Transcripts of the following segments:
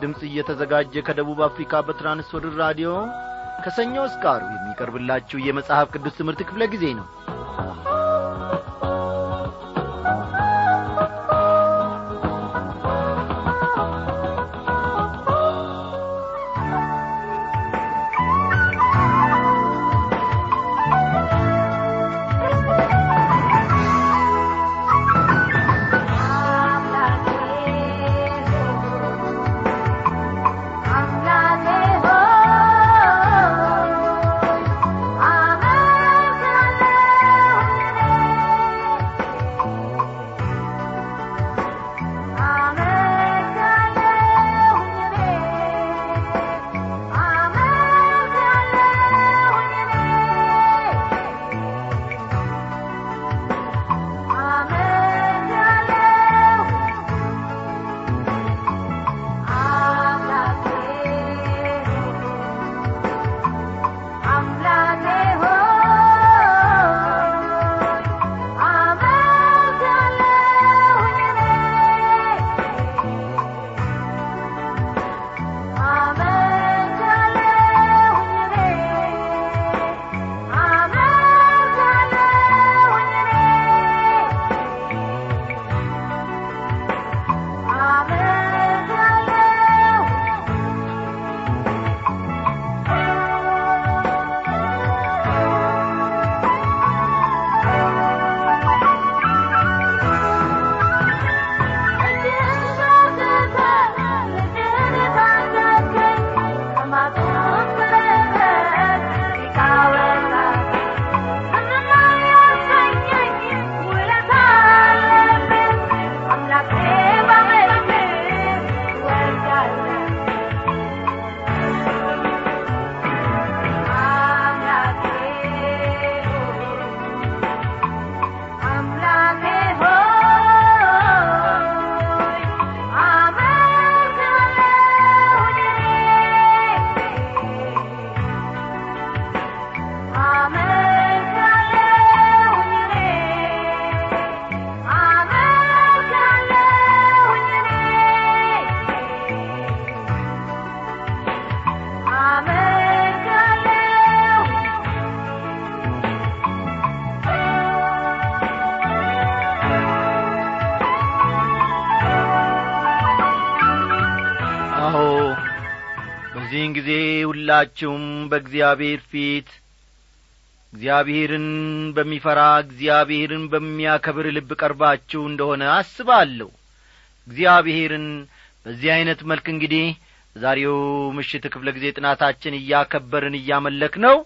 ድምፅ እየተዘጋጀ ከደቡብ አፍሪካ በትራንስወርር ራዲዮ ከሰኞ እስከ ዓርብ የሚቀርብላችሁ የመጽሐፍ ቅዱስ ትምህርት ክፍለ ጊዜ ነው ሁላችሁም በእግዚአብሔር ፊት እግዚአብሔርን በሚፈራ እግዚአብሔርን በሚያከብር ልብ ቀርባችሁ እንደሆነ አስባለሁ። እግዚአብሔርን በዚህ ዐይነት መልክ እንግዲህ በዛሬው ምሽት ክፍለ ጊዜ ጥናታችን እያከበርን እያመለክ ነው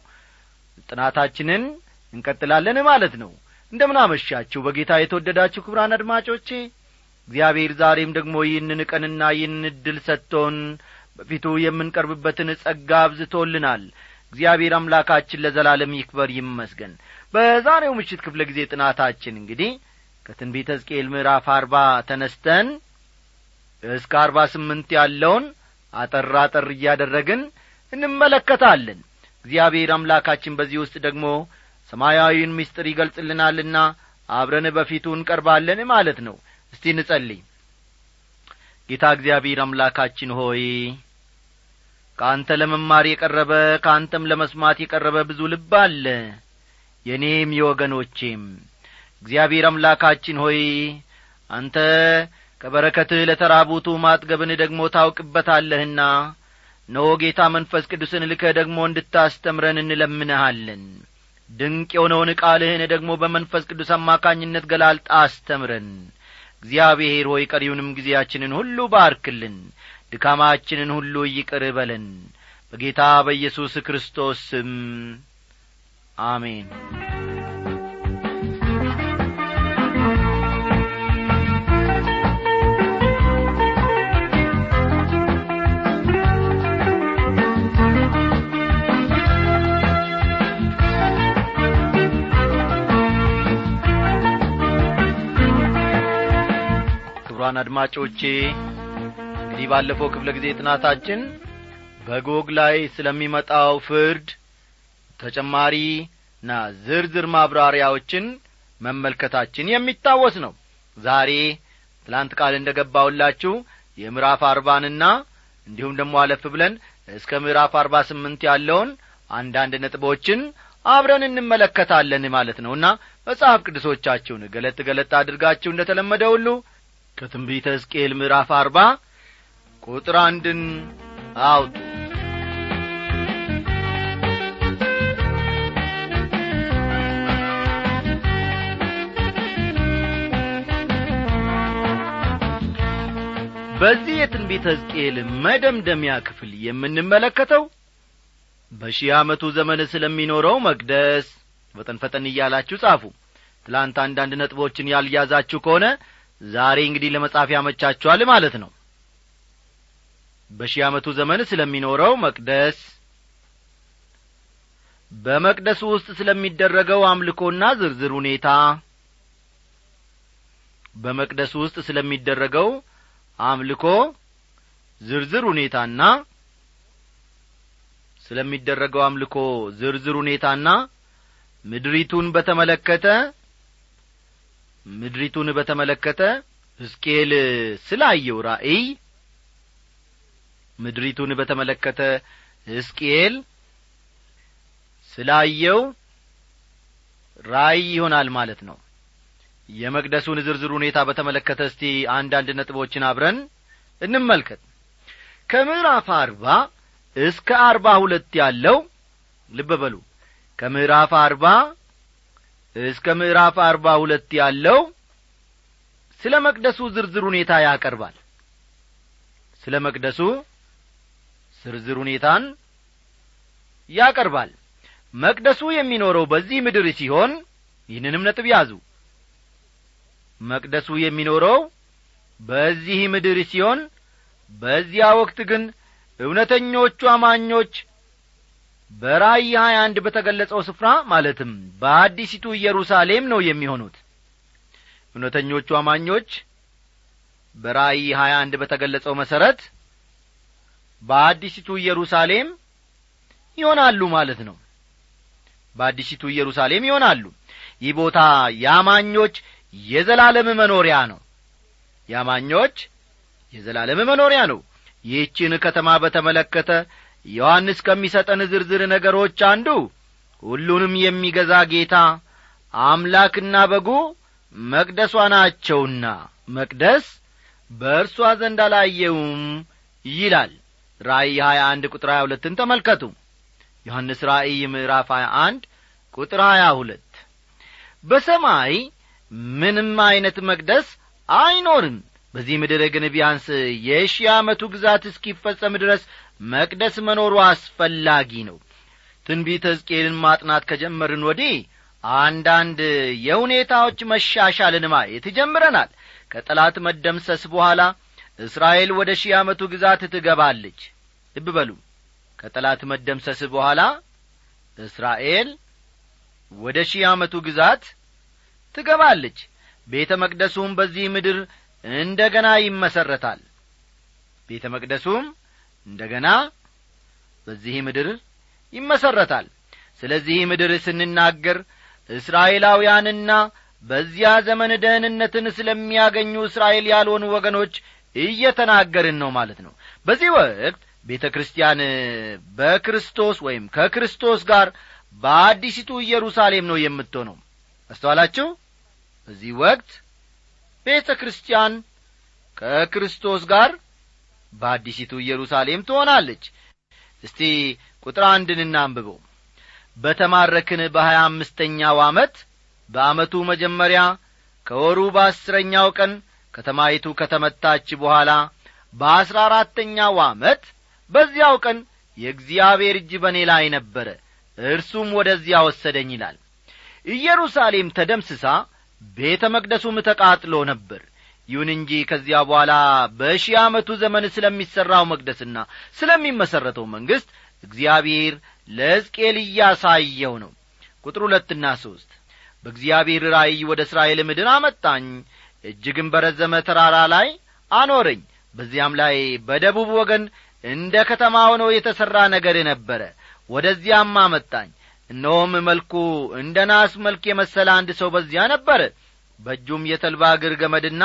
ጥናታችንን እንቀጥላለን ማለት ነው። እንደምን አመሻችሁ። በጌታ የተወደዳችሁ ክብራን አድማጮቼ እግዚአብሔር ዛሬም ደግሞ ይህንን ቀንና ይህንን ዕድል ሰጥቶን በፊቱ የምንቀርብበትን ጸጋ አብዝቶልናል። እግዚአብሔር አምላካችን ለዘላለም ይክበር ይመስገን። በዛሬው ምሽት ክፍለ ጊዜ ጥናታችን እንግዲህ ከትንቢተ ሕዝቅኤል ምዕራፍ አርባ ተነስተን እስከ አርባ ስምንት ያለውን አጠር አጠር እያደረግን እንመለከታለን። እግዚአብሔር አምላካችን በዚህ ውስጥ ደግሞ ሰማያዊውን ምስጢር ይገልጽልናልና አብረን በፊቱ እንቀርባለን ማለት ነው። እስቲ እንጸልይ ጌታ እግዚአብሔር አምላካችን ሆይ ከአንተ ለመማር የቀረበ ከአንተም ለመስማት የቀረበ ብዙ ልብ አለ። የእኔም የወገኖቼም እግዚአብሔር አምላካችን ሆይ አንተ ከበረከትህ ለተራቡቱ ማጥገብን ደግሞ ታውቅበታለህና እነሆ ጌታ መንፈስ ቅዱስን ልከህ ደግሞ እንድታስተምረን እንለምንሃለን። ድንቅ የሆነውን ቃልህን ደግሞ በመንፈስ ቅዱስ አማካኝነት ገላልጣ አስተምረን። እግዚአብሔር ሆይ ቀሪውንም ጊዜያችንን ሁሉ ባርክልን ድካማችንን ሁሉ ይቅር በለን። በጌታ በኢየሱስ ክርስቶስ ስም አሜን። ክቡራን አድማጮቼ እንግዲህ ባለፈው ክፍለ ጊዜ ጥናታችን በጎግ ላይ ስለሚመጣው ፍርድ ተጨማሪና ዝርዝር ማብራሪያዎችን መመልከታችን የሚታወስ ነው። ዛሬ ትላንት ቃል እንደ ገባውላችሁ የምዕራፍ አርባንና እንዲሁም ደግሞ አለፍ ብለን እስከ ምዕራፍ አርባ ስምንት ያለውን አንዳንድ ነጥቦችን አብረን እንመለከታለን ማለት ነውና መጽሐፍ ቅዱሶቻችሁን ገለጥ ገለጥ አድርጋችሁ እንደ ተለመደ ሁሉ ከትንቢተ ሕዝቅኤል ምዕራፍ አርባ ቁጥር አንድን አውጡ። በዚህ የትንቢተ ሕዝቅኤል መደምደሚያ ክፍል የምንመለከተው በሺህ ዓመቱ ዘመን ስለሚኖረው መቅደስ ፈጠን ፈጠን እያላችሁ ጻፉ። ትላንት አንዳንድ ነጥቦችን ያልያዛችሁ ከሆነ ዛሬ እንግዲህ ለመጻፍ ያመቻችኋል ማለት ነው በሺህ ዓመቱ ዘመን ስለሚኖረው መቅደስ። በመቅደሱ ውስጥ ስለሚደረገው አምልኮና ዝርዝር ሁኔታ። በመቅደሱ ውስጥ ስለሚደረገው አምልኮ ዝርዝር ሁኔታና ስለሚደረገው አምልኮ ዝርዝር ሁኔታና ምድሪቱን በተመለከተ ምድሪቱን በተመለከተ ሕዝቅኤል ስላየው ራእይ ምድሪቱን በተመለከተ ሕዝቅኤል ስላየው ራእይ ይሆናል ማለት ነው። የመቅደሱን ዝርዝር ሁኔታ በተመለከተ እስቲ አንዳንድ ነጥቦችን አብረን እንመልከት። ከምዕራፍ አርባ እስከ አርባ ሁለት ያለው ልብ በሉ። ከምዕራፍ አርባ እስከ ምዕራፍ አርባ ሁለት ያለው ስለ መቅደሱ ዝርዝር ሁኔታ ያቀርባል። ስለ መቅደሱ ዝርዝር ሁኔታን ያቀርባል። መቅደሱ የሚኖረው በዚህ ምድር ሲሆን ይህንንም ነጥብ ያዙ። መቅደሱ የሚኖረው በዚህ ምድር ሲሆን በዚያ ወቅት ግን እውነተኞቹ አማኞች በራእይ ሀያ አንድ በተገለጸው ስፍራ ማለትም በአዲሲቱ ኢየሩሳሌም ነው የሚሆኑት። እውነተኞቹ አማኞች በራእይ ሀያ አንድ በተገለጸው መሠረት በአዲሲቱ ኢየሩሳሌም ይሆናሉ ማለት ነው። በአዲሲቱ ኢየሩሳሌም ይሆናሉ። ይህ ቦታ የአማኞች የዘላለም መኖሪያ ነው። የአማኞች የዘላለም መኖሪያ ነው። ይህችን ከተማ በተመለከተ ዮሐንስ ከሚሰጠን ዝርዝር ነገሮች አንዱ ሁሉንም የሚገዛ ጌታ አምላክና በጉ መቅደሷ ናቸውና መቅደስ በእርሷ ዘንድ አላየውም ይላል ራእይ ሀያ አንድ ቁጥር ሀያ ሁለትን ተመልከቱ። ዮሐንስ ራእይ ምዕራፍ ሀያ አንድ ቁጥር ሀያ ሁለት በሰማይ ምንም ዐይነት መቅደስ አይኖርም። በዚህ ምድር ግን ቢያንስ የሺህ ዓመቱ ግዛት እስኪፈጸም ድረስ መቅደስ መኖሩ አስፈላጊ ነው። ትንቢተ ሕዝቅኤልን ማጥናት ከጀመርን ወዲህ አንዳንድ የሁኔታዎች መሻሻልን ማየት ጀምረናል። ከጠላት መደምሰስ በኋላ እስራኤል ወደ ሺህ ዓመቱ ግዛት ትገባለች። ልብ በሉ። ከጠላት መደምሰስ በኋላ እስራኤል ወደ ሺህ ዓመቱ ግዛት ትገባለች። ቤተ መቅደሱም በዚህ ምድር እንደ ገና ይመሠረታል ቤተ መቅደሱም እንደ ገና በዚህ ምድር ይመሠረታል ስለዚህ ምድር ስንናገር እስራኤላውያንና በዚያ ዘመን ደህንነትን ስለሚያገኙ እስራኤል ያልሆኑ ወገኖች እየተናገርን ነው ማለት ነው። በዚህ ወቅት ቤተ ክርስቲያን በክርስቶስ ወይም ከክርስቶስ ጋር በአዲሲቱ ኢየሩሳሌም ነው የምትሆነው። አስተዋላችሁ? በዚህ ወቅት ቤተ ክርስቲያን ከክርስቶስ ጋር በአዲሲቱ ኢየሩሳሌም ትሆናለች። እስቲ ቁጥር አንድን እናንብበው። በተማረክን በሀያ አምስተኛው ዓመት በዓመቱ መጀመሪያ ከወሩ በአስረኛው ቀን ከተማይቱ ከተመታች በኋላ በአሥራ አራተኛው ዓመት በዚያው ቀን የእግዚአብሔር እጅ በእኔ ላይ ነበረ እርሱም ወደዚያ ወሰደኝ ይላል። ኢየሩሳሌም ተደምስሳ ቤተ መቅደሱም ተቃጥሎ ነበር። ይሁን እንጂ ከዚያ በኋላ በሺህ ዓመቱ ዘመን ስለሚሠራው መቅደስና ስለሚመሠረተው መንግሥት እግዚአብሔር ለሕዝቅኤል እያሳየው ነው። ቁጥር ሁለትና ሦስት በእግዚአብሔር ራእይ ወደ እስራኤል ምድር አመጣኝ እጅግም በረዘመ ተራራ ላይ አኖረኝ። በዚያም ላይ በደቡብ ወገን እንደ ከተማ ሆኖ የተሠራ ነገር ነበረ። ወደዚያም አመጣኝ። እነሆም መልኩ እንደ ናስ መልክ የመሰለ አንድ ሰው በዚያ ነበረ። በእጁም የተልባ እግር ገመድና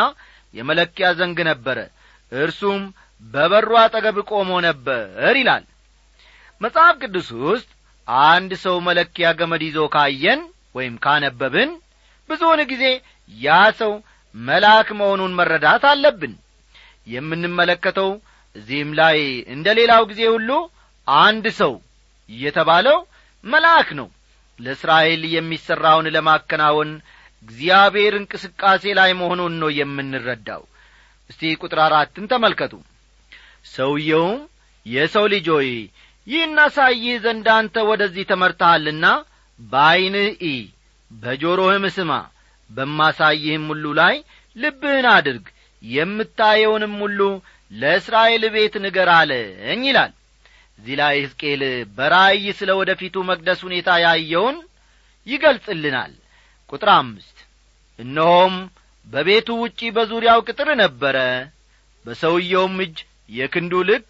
የመለኪያ ዘንግ ነበረ። እርሱም በበሩ አጠገብ ቆሞ ነበር ይላል። መጽሐፍ ቅዱስ ውስጥ አንድ ሰው መለኪያ ገመድ ይዞ ካየን ወይም ካነበብን ብዙውን ጊዜ ያ ሰው መልአክ መሆኑን መረዳት አለብን። የምንመለከተው እዚህም ላይ እንደ ሌላው ጊዜ ሁሉ አንድ ሰው የተባለው መልአክ ነው። ለእስራኤል የሚሠራውን ለማከናወን እግዚአብሔር እንቅስቃሴ ላይ መሆኑን ነው የምንረዳው። እስቲ ቁጥር አራትን ተመልከቱ። ሰውየውም የሰው ልጅ ሆይ ይህን አሳይህ ዘንድ አንተ ወደዚህ ተመርተሃልና በዐይንህ ኢ በጆሮህም ስማ በማሳይህም ሁሉ ላይ ልብህን አድርግ። የምታየውንም ሁሉ ለእስራኤል ቤት ንገር አለኝ ይላል። እዚህ ላይ ሕዝቅኤል በራእይ ስለ ወደፊቱ መቅደስ ሁኔታ ያየውን ይገልጽልናል። ቁጥር አምስት እነሆም በቤቱ ውጪ በዙሪያው ቅጥር ነበረ። በሰውየውም እጅ የክንዱ ልክ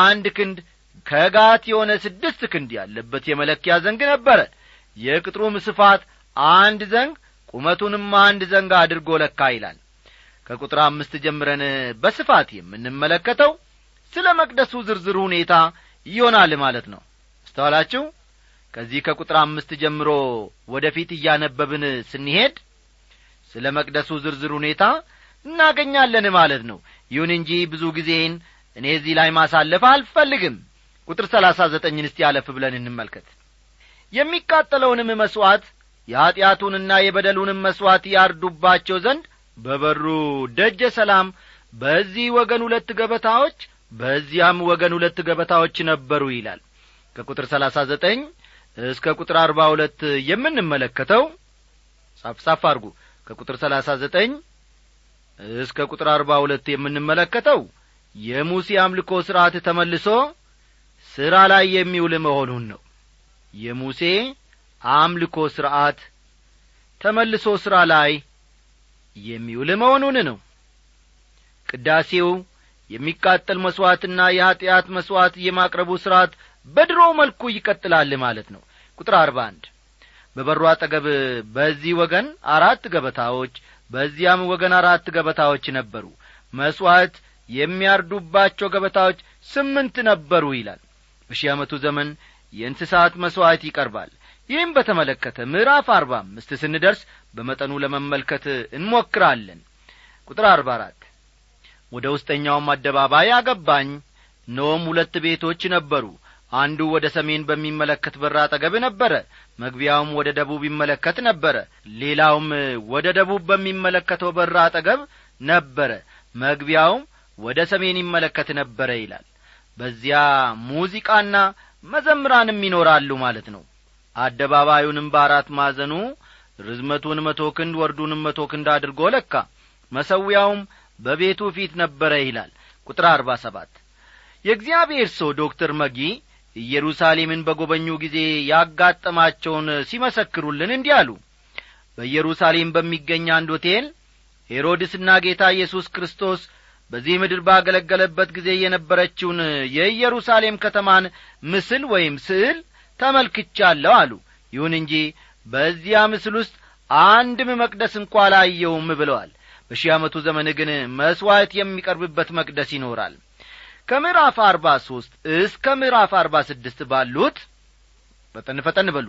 አንድ ክንድ ከጋት የሆነ ስድስት ክንድ ያለበት የመለኪያ ዘንግ ነበረ። የቅጥሩም ስፋት አንድ ዘንግ ቁመቱንም አንድ ዘንግ አድርጎ ለካ ይላል። ከቁጥር አምስት ጀምረን በስፋት የምንመለከተው ስለ መቅደሱ ዝርዝር ሁኔታ ይሆናል ማለት ነው። አስተዋላችሁ? ከዚህ ከቁጥር አምስት ጀምሮ ወደ ፊት እያነበብን ስንሄድ ስለ መቅደሱ ዝርዝር ሁኔታ እናገኛለን ማለት ነው። ይሁን እንጂ ብዙ ጊዜን እኔ እዚህ ላይ ማሳለፍ አልፈልግም። ቁጥር ሰላሳ ዘጠኝን እስቲ ያለፍ ብለን እንመልከት። የሚቃጠለውንም መሥዋዕት የኀጢአቱንና የበደሉንም መሥዋዕት ያርዱባቸው ዘንድ በበሩ ደጀ ሰላም በዚህ ወገን ሁለት ገበታዎች በዚያም ወገን ሁለት ገበታዎች ነበሩ ይላል። ከቁጥር ሰላሳ ዘጠኝ እስከ ቁጥር አርባ ሁለት የምንመለከተው ጻፍ አድርጉ። ከቁጥር ሰላሳ ዘጠኝ እስከ ቁጥር አርባ ሁለት የምንመለከተው የሙሴ አምልኮ ሥርዓት ተመልሶ ሥራ ላይ የሚውል መሆኑን ነው። የሙሴ አምልኮ ሥርዓት ተመልሶ ሥራ ላይ የሚውል መሆኑን ነው። ቅዳሴው የሚቃጠል መሥዋዕትና የኀጢአት መሥዋዕት የማቅረቡ ሥርዓት በድሮ መልኩ ይቀጥላል ማለት ነው። ቁጥር አርባ አንድ በበሩ አጠገብ በዚህ ወገን አራት ገበታዎች በዚያም ወገን አራት ገበታዎች ነበሩ። መሥዋዕት የሚያርዱባቸው ገበታዎች ስምንት ነበሩ ይላል። በሺህ ዓመቱ ዘመን የእንስሳት መሥዋዕት ይቀርባል ይህም በተመለከተ ምዕራፍ አርባ አምስት ስንደርስ በመጠኑ ለመመልከት እንሞክራለን። ቁጥር አርባ አራት ወደ ውስጠኛውም አደባባይ አገባኝ። እነሆም ሁለት ቤቶች ነበሩ። አንዱ ወደ ሰሜን በሚመለከት በር አጠገብ ነበረ መግቢያውም ወደ ደቡብ ይመለከት ነበረ። ሌላውም ወደ ደቡብ በሚመለከተው በር አጠገብ ነበረ መግቢያውም ወደ ሰሜን ይመለከት ነበረ ይላል። በዚያ ሙዚቃና መዘምራንም ይኖራሉ ማለት ነው አደባባዩንም በአራት ማዕዘኑ ርዝመቱን መቶ ክንድ ወርዱንም መቶ ክንድ አድርጎ ለካ። መሰዊያውም በቤቱ ፊት ነበረ ይላል። ቁጥር አርባ ሰባት የእግዚአብሔር ሰው ዶክተር መጊ ኢየሩሳሌምን በጐበኙ ጊዜ ያጋጠማቸውን ሲመሰክሩልን እንዲህ አሉ። በኢየሩሳሌም በሚገኝ አንድ ሆቴል ሄሮድስና ጌታ ኢየሱስ ክርስቶስ በዚህ ምድር ባገለገለበት ጊዜ የነበረችውን የኢየሩሳሌም ከተማን ምስል ወይም ስዕል ተመልክቻለሁ አሉ። ይሁን እንጂ በዚያ ምስል ውስጥ አንድም መቅደስ እንኳ አላየውም ብለዋል። በሺህ ዓመቱ ዘመን ግን መሥዋዕት የሚቀርብበት መቅደስ ይኖራል። ከምዕራፍ አርባ ሦስት እስከ ምዕራፍ አርባ ስድስት ባሉት ፈጠን ፈጠን በሉ።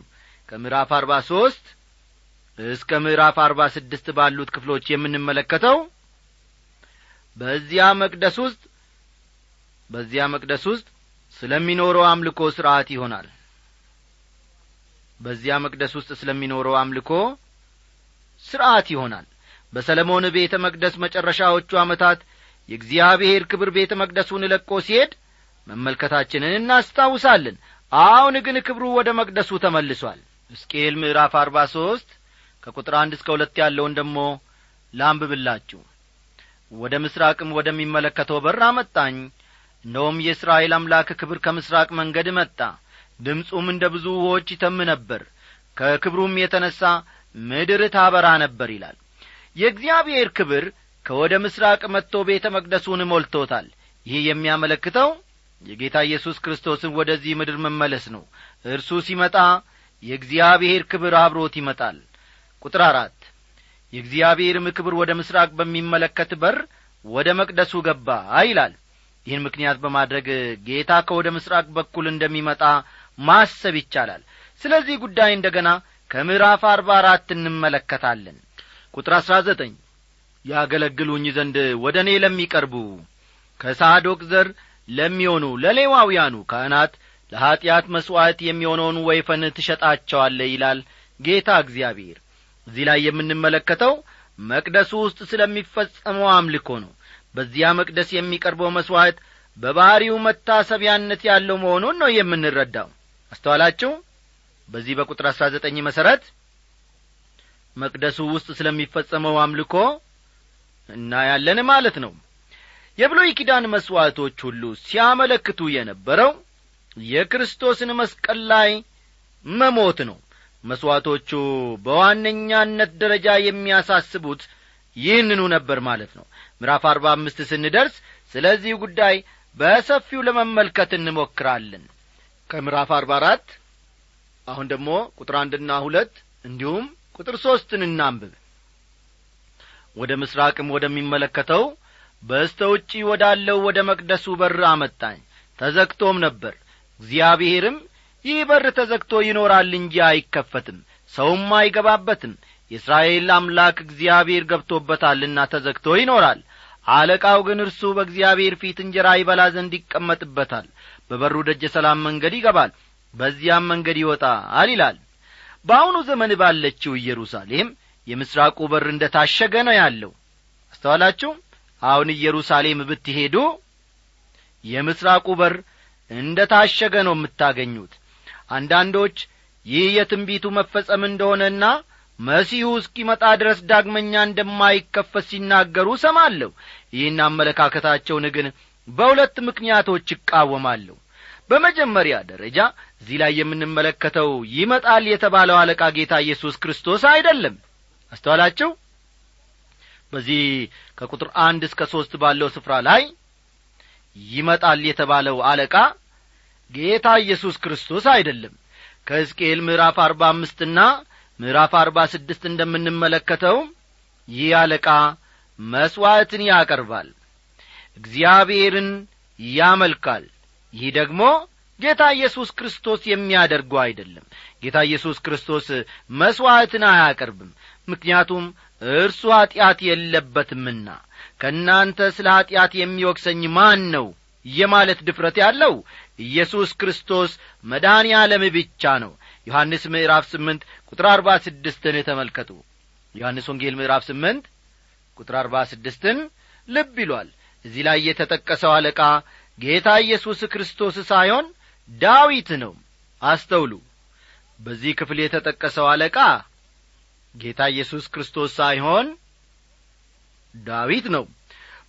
ከምዕራፍ አርባ ሦስት እስከ ምዕራፍ አርባ ስድስት ባሉት ክፍሎች የምንመለከተው በዚያ መቅደስ ውስጥ በዚያ መቅደስ ውስጥ ስለሚኖረው አምልኮ ሥርዓት ይሆናል በዚያ መቅደስ ውስጥ ስለሚኖረው አምልኮ ሥርዓት ይሆናል። በሰለሞን ቤተ መቅደስ መጨረሻዎቹ ዓመታት የእግዚአብሔር ክብር ቤተ መቅደሱን ለቆ ሲሄድ መመልከታችንን እናስታውሳለን። አሁን ግን ክብሩ ወደ መቅደሱ ተመልሷል። ሕዝቅኤል ምዕራፍ አርባ ሦስት ከቁጥር አንድ እስከ ሁለት ያለውን ደሞ ላንብብላችሁ። ወደ ምሥራቅም ወደሚመለከተው በር አመጣኝ። እነሆም የእስራኤል አምላክ ክብር ከምሥራቅ መንገድ መጣ ድምፁም እንደ ብዙ ውኆች ይተም ነበር። ከክብሩም የተነሣ ምድር ታበራ ነበር ይላል። የእግዚአብሔር ክብር ከወደ ምሥራቅ መጥቶ ቤተ መቅደሱን ሞልቶታል። ይህ የሚያመለክተው የጌታ ኢየሱስ ክርስቶስን ወደዚህ ምድር መመለስ ነው። እርሱ ሲመጣ የእግዚአብሔር ክብር አብሮት ይመጣል። ቁጥር አራት የእግዚአብሔርም ክብር ወደ ምሥራቅ በሚመለከት በር ወደ መቅደሱ ገባ ይላል። ይህን ምክንያት በማድረግ ጌታ ከወደ ምሥራቅ በኩል እንደሚመጣ ማሰብ ይቻላል። ስለዚህ ጉዳይ እንደ ገና ከምዕራፍ አርባ አራት እንመለከታለን። ቁጥር አሥራ ዘጠኝ ያገለግሉኝ ዘንድ ወደ እኔ ለሚቀርቡ ከሳዶቅ ዘር ለሚሆኑ ለሌዋውያኑ ካህናት ለኀጢአት መሥዋዕት የሚሆነውን ወይፈን ትሸጣቸዋለ ይላል ጌታ እግዚአብሔር። እዚህ ላይ የምንመለከተው መቅደሱ ውስጥ ስለሚፈጸመው አምልኮ ነው። በዚያ መቅደስ የሚቀርበው መሥዋዕት በባሕሪው መታሰቢያነት ያለው መሆኑን ነው የምንረዳው አስተዋላችሁ? በዚህ በቁጥር አሥራ ዘጠኝ መሠረት መቅደሱ ውስጥ ስለሚፈጸመው አምልኮ እናያለን ማለት ነው። የብሎይ ኪዳን መሥዋዕቶች ሁሉ ሲያመለክቱ የነበረው የክርስቶስን መስቀል ላይ መሞት ነው። መሥዋዕቶቹ በዋነኛነት ደረጃ የሚያሳስቡት ይህንኑ ነበር ማለት ነው። ምዕራፍ አርባ አምስት ስንደርስ ስለዚህ ጉዳይ በሰፊው ለመመልከት እንሞክራለን ከምዕራፍ አርባ አራት አሁን ደግሞ ቁጥር አንድና ሁለት እንዲሁም ቁጥር ሦስትን እናንብብ። ወደ ምሥራቅም ወደሚመለከተው በስተ ውጪ ወዳለው ወደ መቅደሱ በር አመጣኝ ተዘግቶም ነበር። እግዚአብሔርም ይህ በር ተዘግቶ ይኖራል እንጂ አይከፈትም ሰውም አይገባበትም። የእስራኤል አምላክ እግዚአብሔር ገብቶበታልና ተዘግቶ ይኖራል። አለቃው ግን እርሱ በእግዚአብሔር ፊት እንጀራ ይበላ ዘንድ ይቀመጥበታል በበሩ ደጀ ሰላም መንገድ ይገባል በዚያም መንገድ ይወጣል ይላል። በአሁኑ ዘመን ባለችው ኢየሩሳሌም የምሥራቁ በር እንደ ታሸገ ነው ያለው። አስተዋላችሁ? አሁን ኢየሩሳሌም ብትሄዱ የምሥራቁ በር እንደ ታሸገ ነው የምታገኙት። አንዳንዶች ይህ የትንቢቱ መፈጸም እንደሆነና መሲሁ እስኪመጣ ድረስ ዳግመኛ እንደማይከፈት ሲናገሩ ሰማለሁ ይህን አመለካከታቸውን ግን በሁለት ምክንያቶች ይቃወማለሁ በመጀመሪያ ደረጃ እዚህ ላይ የምንመለከተው ይመጣል የተባለው አለቃ ጌታ ኢየሱስ ክርስቶስ አይደለም። አስተዋላችሁ? በዚህ ከቁጥር አንድ እስከ ሦስት ባለው ስፍራ ላይ ይመጣል የተባለው አለቃ ጌታ ኢየሱስ ክርስቶስ አይደለም። ከሕዝቅኤል ምዕራፍ አርባ አምስትና ምዕራፍ አርባ ስድስት እንደምንመለከተው ይህ አለቃ መሥዋዕትን ያቀርባል እግዚአብሔርን ያመልካል ይህ ደግሞ ጌታ ኢየሱስ ክርስቶስ የሚያደርገው አይደለም። ጌታ ኢየሱስ ክርስቶስ መሥዋዕትን አያቀርብም ምክንያቱም እርሱ ኀጢአት የለበትምና። ከእናንተ ስለ ኀጢአት የሚወቅሰኝ ማን ነው የማለት ድፍረት ያለው ኢየሱስ ክርስቶስ መድኃኔ ዓለም ብቻ ነው። ዮሐንስ ምዕራፍ ስምንት ቁጥር አርባ ስድስትን ተመልከቱ። ዮሐንስ ወንጌል ምዕራፍ ስምንት ቁጥር አርባ ስድስትን ልብ ይሏል። እዚህ ላይ የተጠቀሰው አለቃ ጌታ ኢየሱስ ክርስቶስ ሳይሆን ዳዊት ነው። አስተውሉ። በዚህ ክፍል የተጠቀሰው አለቃ ጌታ ኢየሱስ ክርስቶስ ሳይሆን ዳዊት ነው።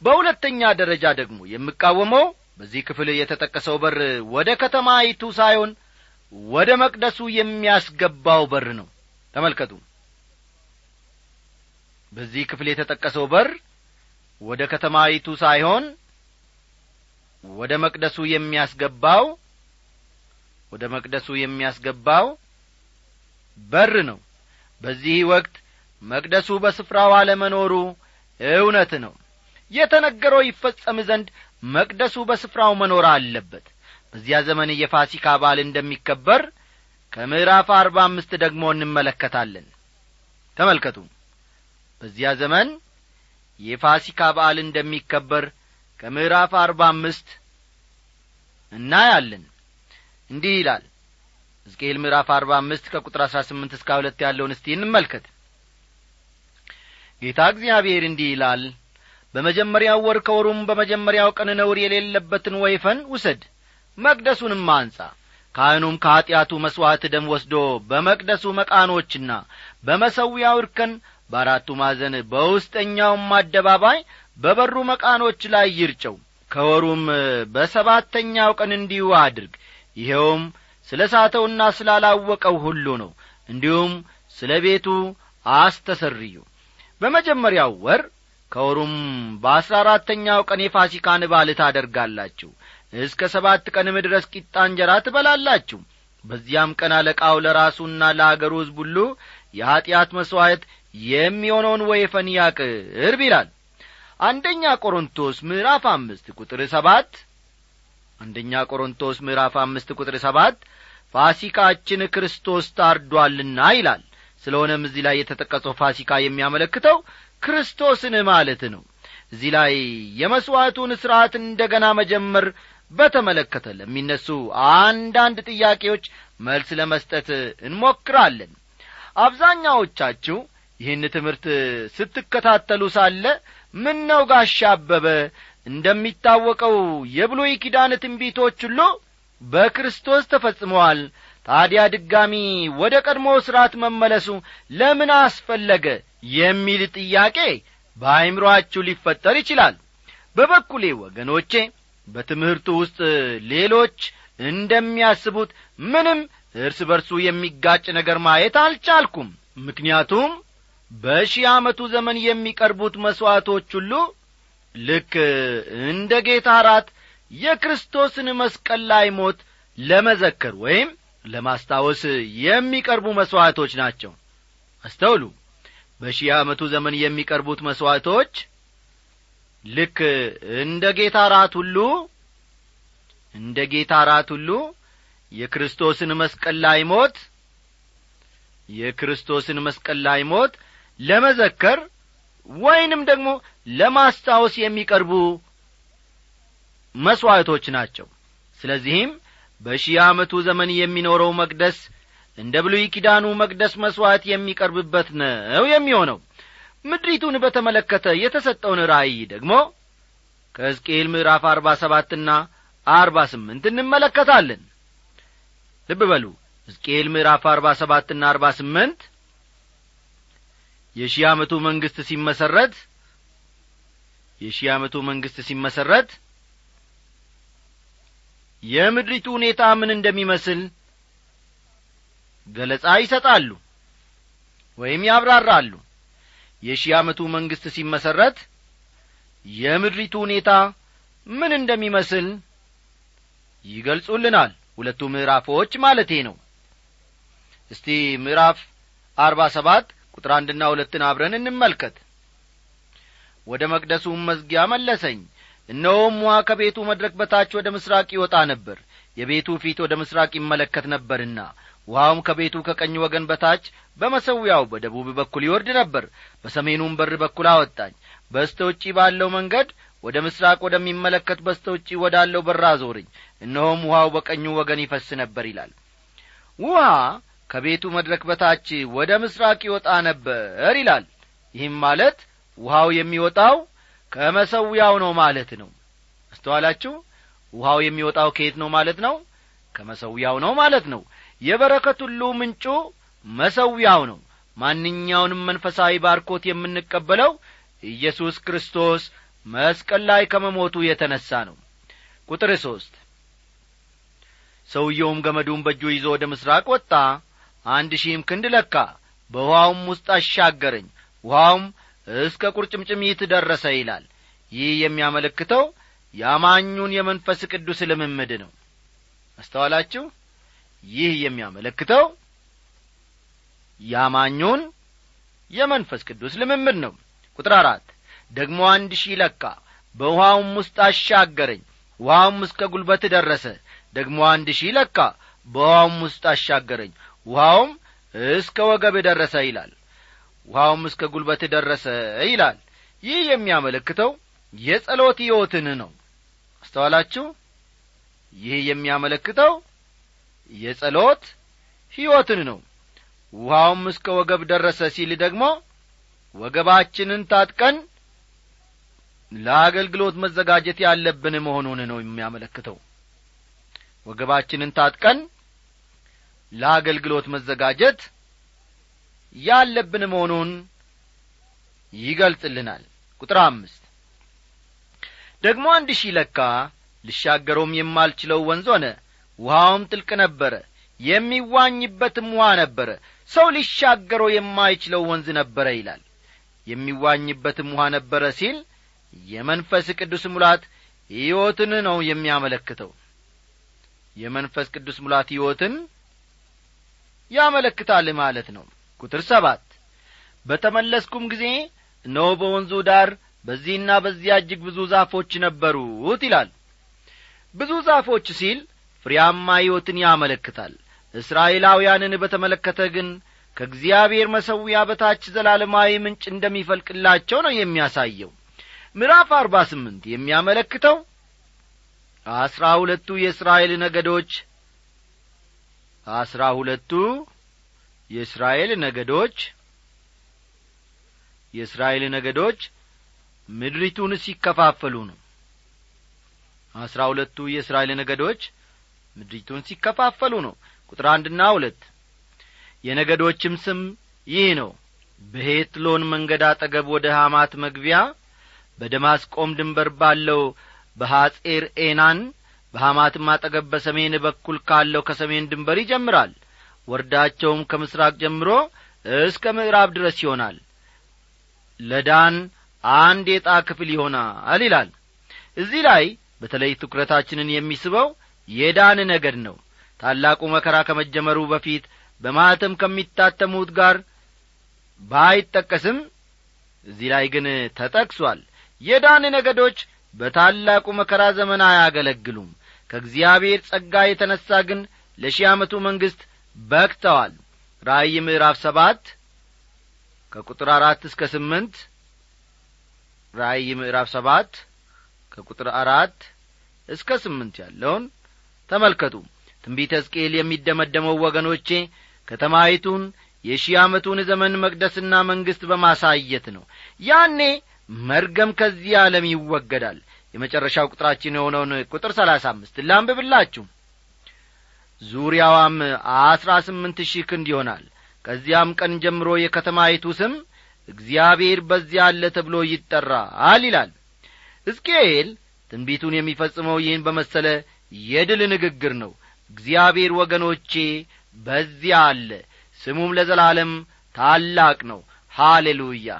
በሁለተኛ ደረጃ ደግሞ የምቃወመው በዚህ ክፍል የተጠቀሰው በር ወደ ከተማይቱ ሳይሆን ወደ መቅደሱ የሚያስገባው በር ነው። ተመልከቱ። በዚህ ክፍል የተጠቀሰው በር ወደ ከተማይቱ ሳይሆን ወደ መቅደሱ የሚያስገባው ወደ መቅደሱ የሚያስገባው በር ነው። በዚህ ወቅት መቅደሱ በስፍራው አለመኖሩ እውነት ነው። የተነገረው ይፈጸም ዘንድ መቅደሱ በስፍራው መኖር አለበት። በዚያ ዘመን የፋሲካ በዓል እንደሚከበር ከምዕራፍ አርባ አምስት ደግሞ እንመለከታለን። ተመልከቱ። በዚያ ዘመን የፋሲካ በዓል እንደሚከበር ከምዕራፍ አርባ አምስት እናያለን። እንዲህ ይላል ሕዝቅኤል ምዕራፍ አርባ አምስት ከቁጥር አሥራ ስምንት እስከ ሁለት ያለውን እስቲ እንመልከት። ጌታ እግዚአብሔር እንዲህ ይላል በመጀመሪያው ወር ከወሩም በመጀመሪያው ቀን ነውር የሌለበትን ወይፈን ውሰድ መቅደሱንም አንጻ። ካህኑም ከኀጢአቱ መሥዋዕት ደም ወስዶ በመቅደሱ መቃኖችና በመሰዊያው እርከን በአራቱ ማዕዘን በውስጠኛውም አደባባይ በበሩ መቃኖች ላይ ይርጨው ከወሩም በሰባተኛው ቀን እንዲሁ አድርግ። ይኸውም ስለ ሳተውና ስላላወቀው ሁሉ ነው። እንዲሁም ስለ ቤቱ አስተሰርዩ። በመጀመሪያው ወር ከወሩም በአሥራ አራተኛው ቀን የፋሲካን በዓል ታደርጋላችሁ። እስከ ሰባት ቀንም ድረስ ቂጣ እንጀራ ትበላላችሁ። በዚያም ቀን አለቃው ለራሱና ለአገሩ ሕዝብ ሁሉ የኀጢአት መሥዋዕት የሚሆነውን ወይፈን ያቅርብ ይላል አንደኛ ቆሮንቶስ ምዕራፍ አምስት ቁጥር ሰባት። አንደኛ ቆሮንቶስ ምዕራፍ አምስት ቁጥር ሰባት ፋሲካችን ክርስቶስ ታርዷልና ይላል። ስለሆነም እዚህ ላይ የተጠቀሰው ፋሲካ የሚያመለክተው ክርስቶስን ማለት ነው። እዚህ ላይ የመሥዋዕቱን ሥርዓት እንደ ገና መጀመር በተመለከተ ለሚነሱ አንዳንድ ጥያቄዎች መልስ ለመስጠት እንሞክራለን። አብዛኛዎቻችሁ ይህን ትምህርት ስትከታተሉ ሳለ ምን ነው ጋሻ እንደሚታወቀው የብሉይ ኪዳን ትንቢቶች ሁሉ በክርስቶስ ተፈጽመዋል። ታዲያ ድጋሚ ወደ ቀድሞ ሥርዓት መመለሱ ለምን አስፈለገ የሚል ጥያቄ በአይምሮአችሁ ሊፈጠር ይችላል። በበኩሌ ወገኖቼ በትምህርቱ ውስጥ ሌሎች እንደሚያስቡት ምንም እርስ በርሱ የሚጋጭ ነገር ማየት አልቻልኩም። ምክንያቱም በሺህ ዓመቱ ዘመን የሚቀርቡት መሥዋዕቶች ሁሉ ልክ እንደ ጌታ ራት የክርስቶስን መስቀል ላይ ሞት ለመዘከር ወይም ለማስታወስ የሚቀርቡ መሥዋዕቶች ናቸው። አስተውሉ። በሺህ ዓመቱ ዘመን የሚቀርቡት መሥዋዕቶች ልክ እንደ ጌታ ራት ሁሉ እንደ ጌታ ራት ሁሉ የክርስቶስን መስቀል ላይ ሞት የክርስቶስን መስቀል ላይ ሞት ለመዘከር ወይንም ደግሞ ለማስታወስ የሚቀርቡ መሥዋዕቶች ናቸው። ስለዚህም በሺህ ዓመቱ ዘመን የሚኖረው መቅደስ እንደ ብሉይ ኪዳኑ መቅደስ መሥዋዕት የሚቀርብበት ነው የሚሆነው። ምድሪቱን በተመለከተ የተሰጠውን ራእይ ደግሞ ከሕዝቅኤል ምዕራፍ አርባ ሰባትና አርባ ስምንት እንመለከታለን። ልብ በሉ ሕዝቅኤል ምዕራፍ አርባ ሰባትና አርባ ስምንት የሺህ ዓመቱ መንግሥት ሲመሠረት የሺህ ዓመቱ መንግሥት ሲመሠረት የምድሪቱ ሁኔታ ምን እንደሚመስል ገለጻ ይሰጣሉ ወይም ያብራራሉ። የሺህ ዓመቱ መንግሥት ሲመሠረት የምድሪቱ ሁኔታ ምን እንደሚመስል ይገልጹልናል። ሁለቱ ምዕራፎች ማለቴ ነው። እስቲ ምዕራፍ አርባ ሰባት ቁጥር አንድና ሁለትን አብረን እንመልከት። ወደ መቅደሱም መዝጊያ መለሰኝ። እነሆም ውሃ ከቤቱ መድረክ በታች ወደ ምሥራቅ ይወጣ ነበር። የቤቱ ፊት ወደ ምሥራቅ ይመለከት ነበርና ውሃውም ከቤቱ ከቀኝ ወገን በታች በመሰዊያው በደቡብ በኩል ይወርድ ነበር። በሰሜኑም በር በኩል አወጣኝ። በስተ ውጪ ባለው መንገድ ወደ ምሥራቅ ወደሚመለከት በስተ ውጪ ወዳለው በር አዞርኝ እነሆም ውሃው በቀኙ ወገን ይፈስ ነበር ይላል። ውሃ ከቤቱ መድረክ በታች ወደ ምሥራቅ ይወጣ ነበር ይላል። ይህም ማለት ውሃው የሚወጣው ከመሰዊያው ነው ማለት ነው። አስተዋላችሁ? ውሃው የሚወጣው ከየት ነው ማለት ነው? ከመሰዊያው ነው ማለት ነው። የበረከት ሁሉ ምንጩ መሰዊያው ነው። ማንኛውንም መንፈሳዊ ባርኮት የምንቀበለው ኢየሱስ ክርስቶስ መስቀል ላይ ከመሞቱ የተነሣ ነው። ቁጥር ሦስት ሰውየውም ገመዱን በእጁ ይዞ ወደ ምሥራቅ ወጣ አንድ ሺህም ክንድ ለካ። በውሃውም ውስጥ አሻገረኝ ውሃውም እስከ ቁርጭምጭሚት ደረሰ ይላል። ይህ የሚያመለክተው የአማኙን የመንፈስ ቅዱስ ልምምድ ነው። አስተዋላችሁ? ይህ የሚያመለክተው ያማኙን የመንፈስ ቅዱስ ልምምድ ነው። ቁጥር አራት ደግሞ አንድ ሺህ ለካ። በውሃውም ውስጥ አሻገረኝ ውሃውም እስከ ጉልበት ደረሰ። ደግሞ አንድ ሺህ ለካ። በውሃውም ውስጥ አሻገረኝ ውሃውም እስከ ወገብ ደረሰ ይላል። ውሃውም እስከ ጉልበት ደረሰ ይላል። ይህ የሚያመለክተው የጸሎት ሕይወትን ነው። አስተዋላችሁ? ይህ የሚያመለክተው የጸሎት ሕይወትን ነው። ውሃውም እስከ ወገብ ደረሰ ሲል ደግሞ ወገባችንን ታጥቀን ለአገልግሎት መዘጋጀት ያለብን መሆኑን ነው የሚያመለክተው። ወገባችንን ታጥቀን ለአገልግሎት መዘጋጀት ያለብን መሆኑን ይገልጽልናል። ቁጥር አምስት ደግሞ አንድ ሺህ ለካ ልሻገረውም የማልችለው ወንዝ ሆነ። ውሃውም ጥልቅ ነበረ የሚዋኝበትም ውሃ ነበረ። ሰው ሊሻገረው የማይችለው ወንዝ ነበረ ይላል። የሚዋኝበትም ውሃ ነበረ ሲል የመንፈስ ቅዱስ ሙላት ሕይወትን ነው የሚያመለክተው። የመንፈስ ቅዱስ ሙላት ሕይወትን ያመለክታል ማለት ነው። ቁጥር ሰባት በተመለስኩም ጊዜ እነሆ በወንዙ ዳር በዚህና በዚያ እጅግ ብዙ ዛፎች ነበሩት ይላል። ብዙ ዛፎች ሲል ፍሬያማ ሕይወትን ያመለክታል። እስራኤላውያንን በተመለከተ ግን ከእግዚአብሔር መሰዊያ በታች ዘላለማዊ ምንጭ እንደሚፈልቅላቸው ነው የሚያሳየው። ምዕራፍ አርባ ስምንት የሚያመለክተው አስራ ሁለቱ የእስራኤል ነገዶች አስራ ሁለቱ የእስራኤል ነገዶች የእስራኤል ነገዶች ምድሪቱን ሲከፋፈሉ ነው። አስራ ሁለቱ የእስራኤል ነገዶች ምድሪቱን ሲከፋፈሉ ነው። ቁጥር አንድና ሁለት የነገዶችም ስም ይህ ነው። በሄትሎን መንገድ አጠገብ ወደ ሐማት መግቢያ በደማስቆም ድንበር ባለው በሐጼር ኤናን በሐማትም አጠገብ በሰሜን በኩል ካለው ከሰሜን ድንበር ይጀምራል። ወርዳቸውም ከምስራቅ ጀምሮ እስከ ምዕራብ ድረስ ይሆናል። ለዳን አንድ የጣ ክፍል ይሆናል ይላል። እዚህ ላይ በተለይ ትኩረታችንን የሚስበው የዳን ነገድ ነው። ታላቁ መከራ ከመጀመሩ በፊት በማኅተም ከሚታተሙት ጋር ባይጠቀስም እዚህ ላይ ግን ተጠቅሷል። የዳን ነገዶች በታላቁ መከራ ዘመን አያገለግሉም ከእግዚአብሔር ጸጋ የተነሣ ግን ለሺህ ዓመቱ መንግሥት በክተዋል ራእይ ምዕራፍ ሰባት ከቁጥር አራት እስከ ስምንት ራእይ ምዕራፍ ሰባት ከቁጥር አራት እስከ ስምንት ያለውን ተመልከቱ። ትንቢተ ሕዝቅኤል የሚደመደመው ወገኖቼ ከተማይቱን የሺህ ዓመቱን ዘመን መቅደስና መንግሥት በማሳየት ነው። ያኔ መርገም ከዚህ ዓለም ይወገዳል የመጨረሻው ቁጥራችን የሆነውን ቁጥር ሰላሳ አምስት ላንብብላችሁ። ዙሪያዋም አስራ ስምንት ሺህ ክንድ ይሆናል። ከዚያም ቀን ጀምሮ የከተማይቱ ስም እግዚአብሔር በዚያ አለ ተብሎ ይጠራል ይላል። ሕዝቅኤል ትንቢቱን የሚፈጽመው ይህን በመሰለ የድል ንግግር ነው። እግዚአብሔር ወገኖቼ በዚያ አለ ስሙም ለዘላለም ታላቅ ነው። ሃሌሉያ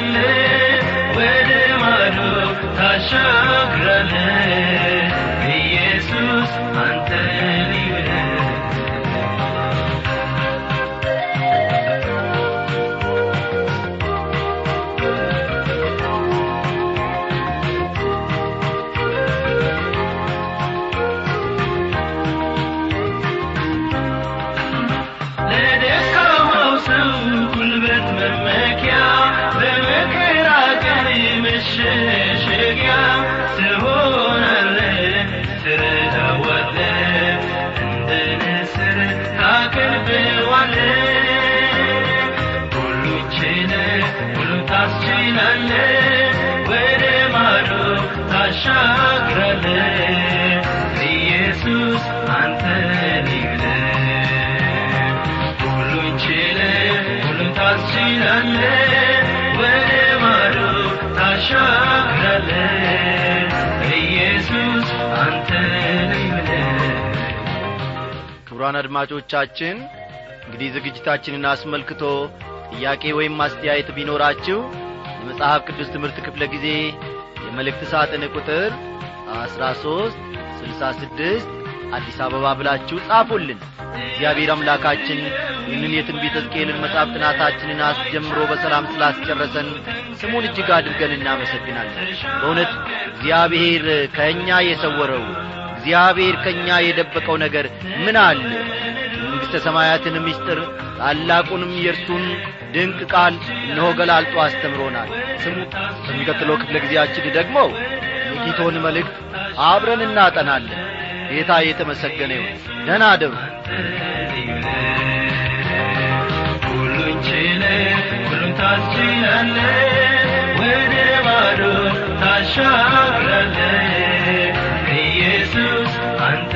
ታስችላለ ነህ ክቡራን አድማጮቻችን እንግዲህ ዝግጅታችንን አስመልክቶ ጥያቄ ወይም ማስተያየት ቢኖራችሁ የመጽሐፍ ቅዱስ ትምህርት ክፍለ ጊዜ የመልእክት ሳጥን ቁጥር አስራ ሦስት ስልሳ ስድስት አዲስ አበባ ብላችሁ ጻፉልን። እግዚአብሔር አምላካችን ይህንን የትንቢተ ሕዝቅኤልን መጽሐፍ ጥናታችንን አስጀምሮ በሰላም ስላስጨረሰን ስሙን እጅግ አድርገን እናመሰግናለን። በእውነት እግዚአብሔር ከእኛ የሰወረው እግዚአብሔር ከእኛ የደበቀው ነገር ምን አለ? የመንግሥተ ሰማያትን ምስጢር ታላቁንም የእርሱን ድንቅ ቃል እነሆ ገላልጦ አስተምሮናል። ስሙ በሚቀጥለው ክፍለ ጊዜያችን ደግሞ የቲቶን መልእክት አብረን እናጠናለን ጌታ የተመሰገነ ይሁን። ደህና አደሩ ሁሉን ችለ ሁሉን ታስችላለ ወደ ባዶ ታሻግራለ ኢየሱስ አንተ